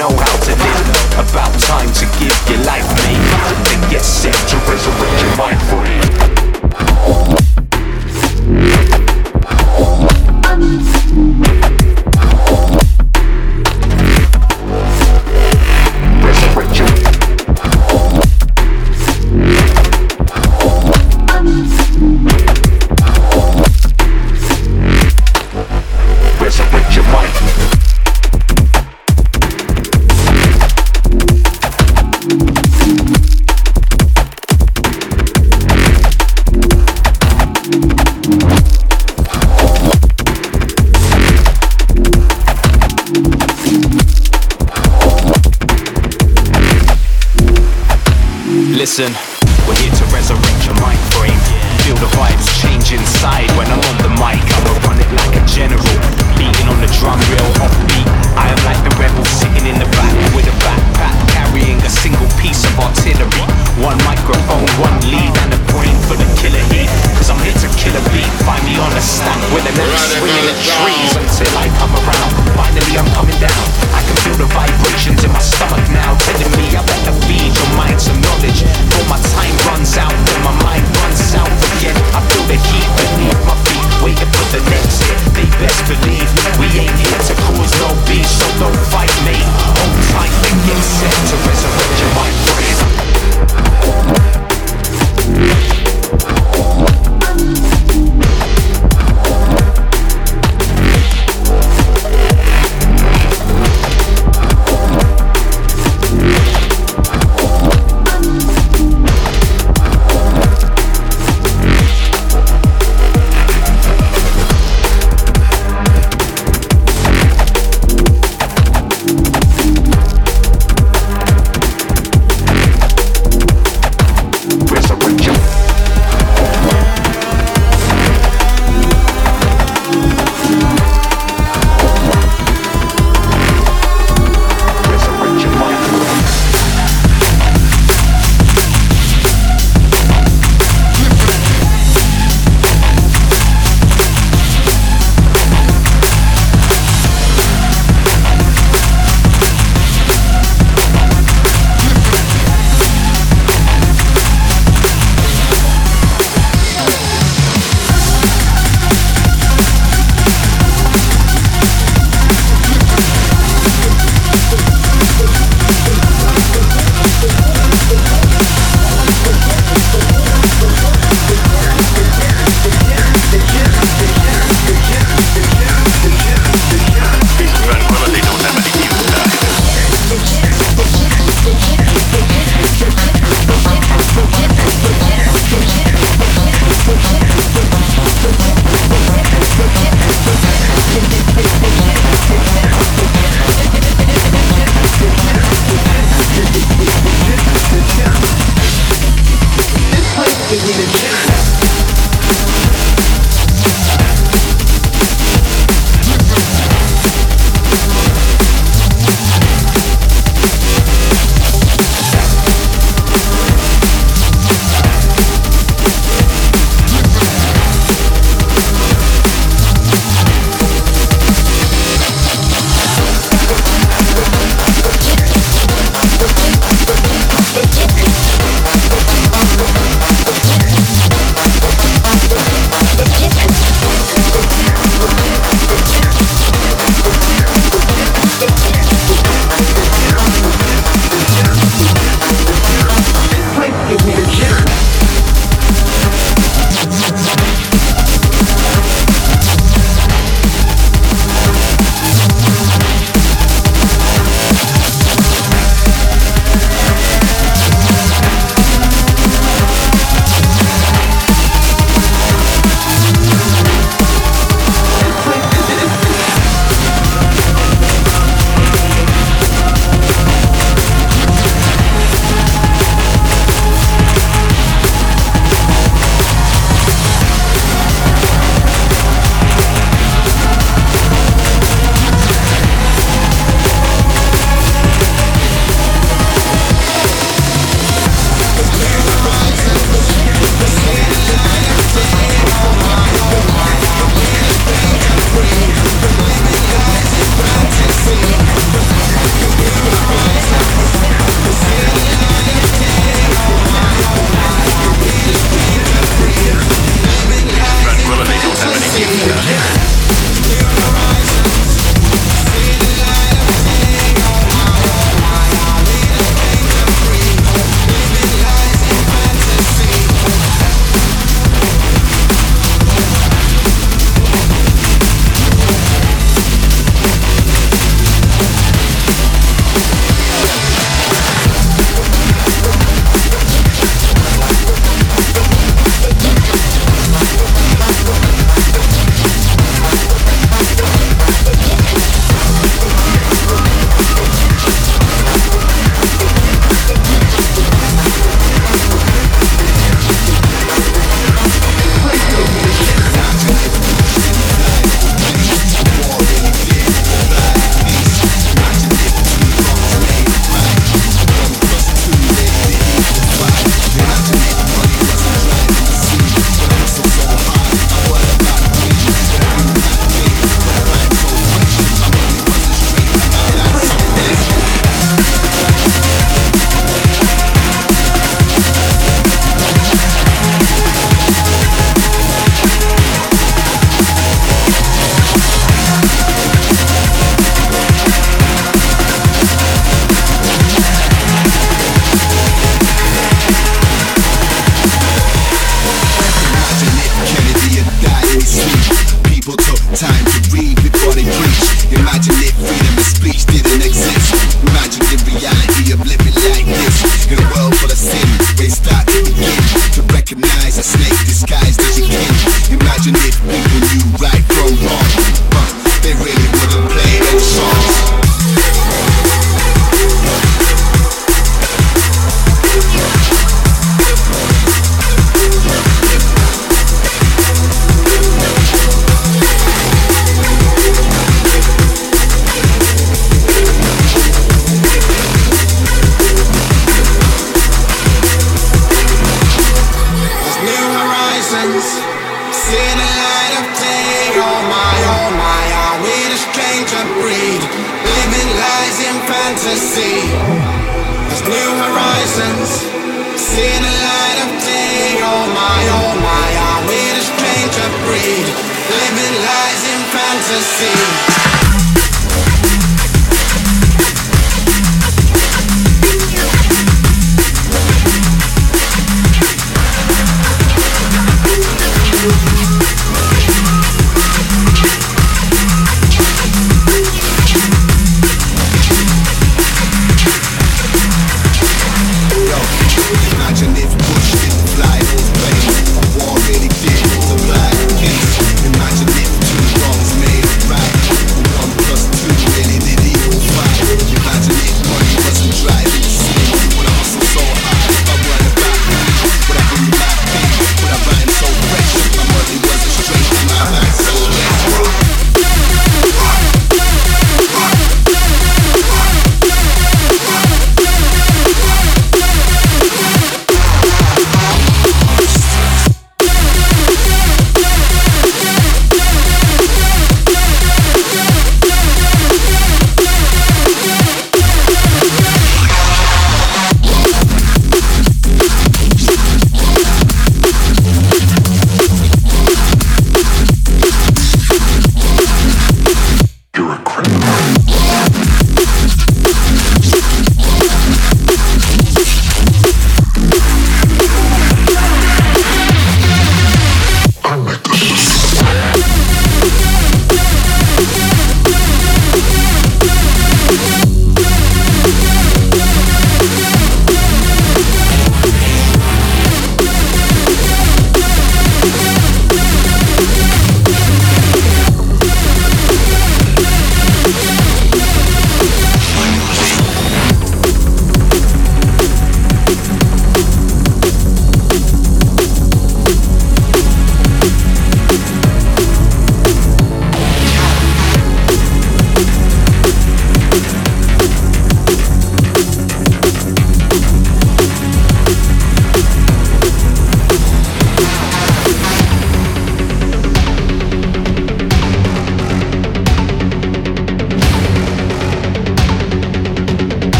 know how Listen,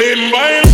For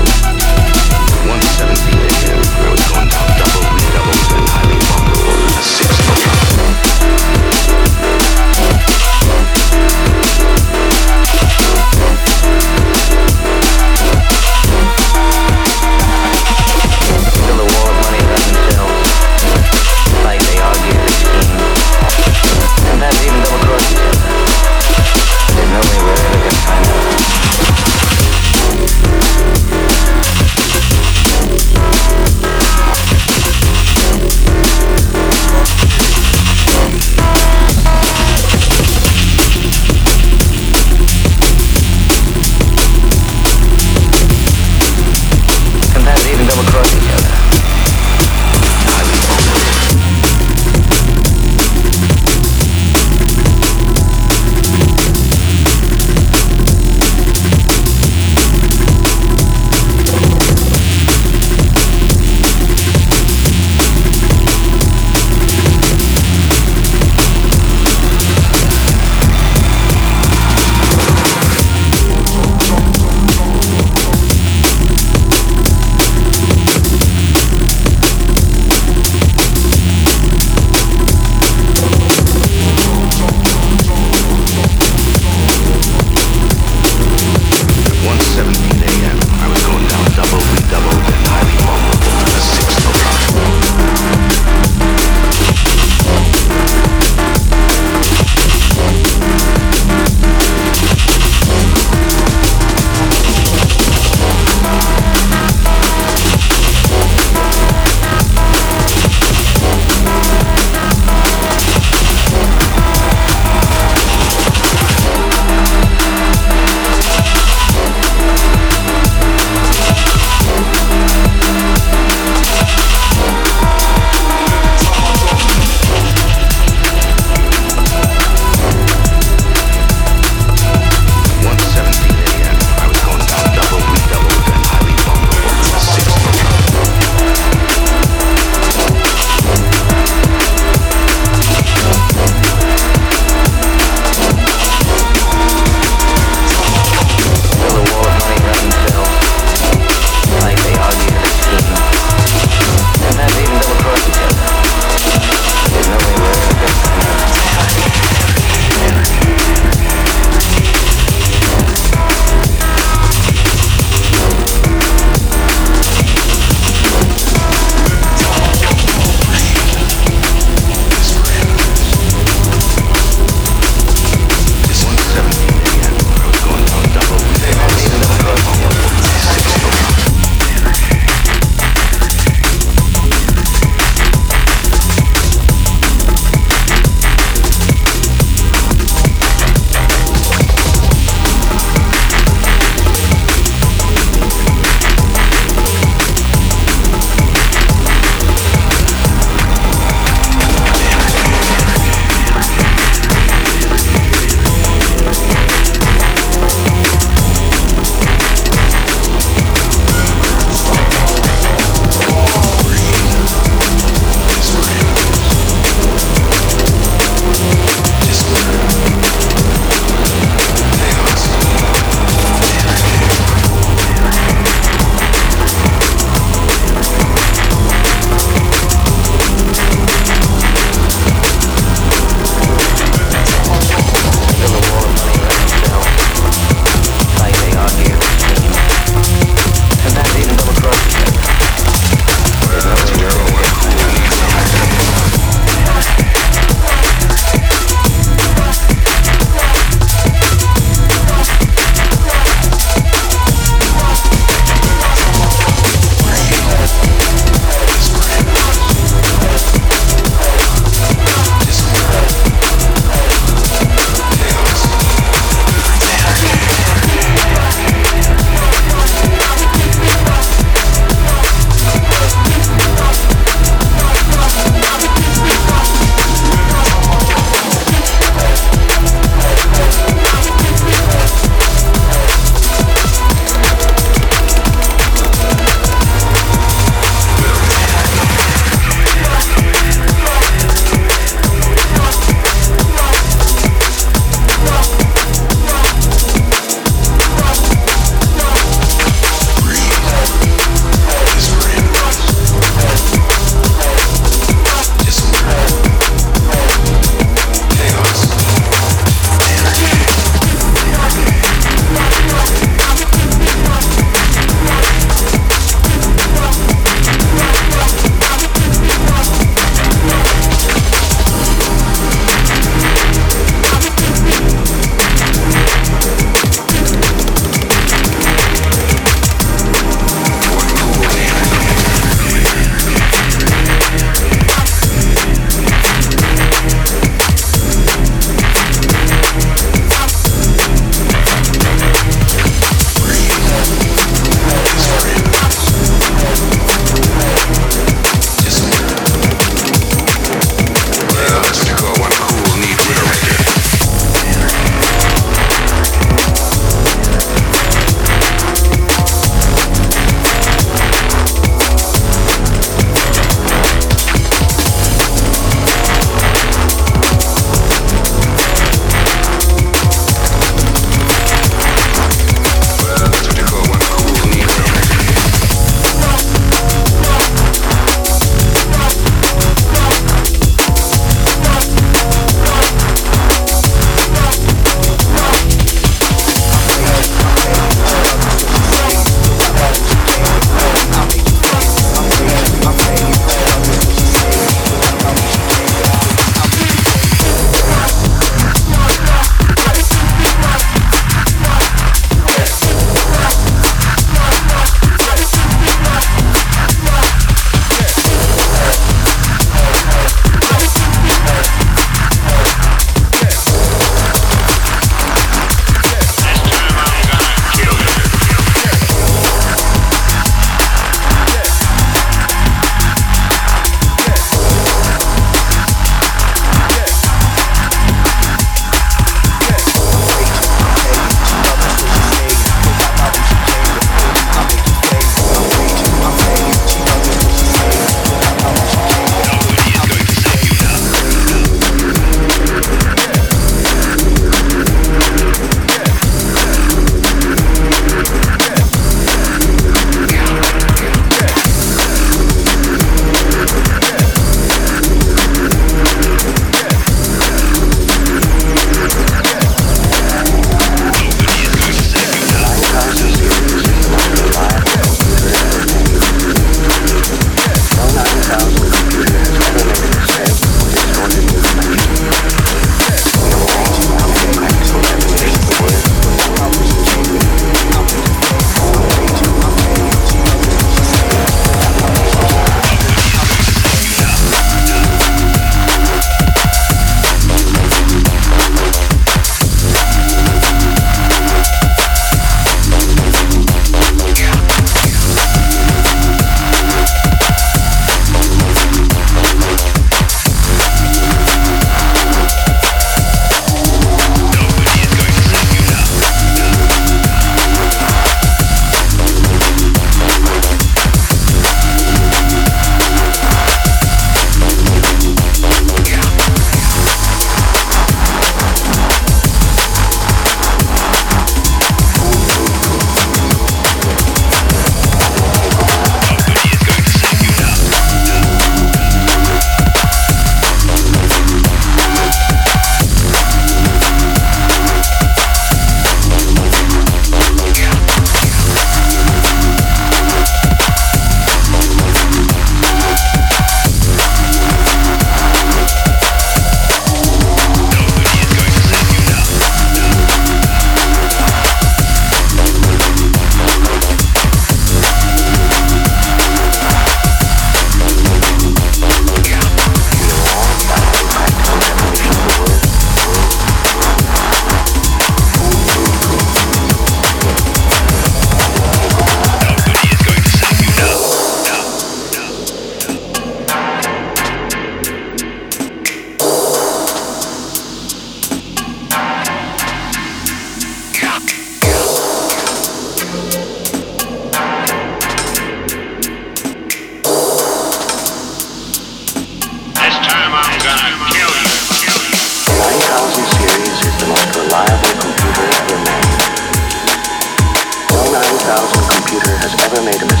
made a mistake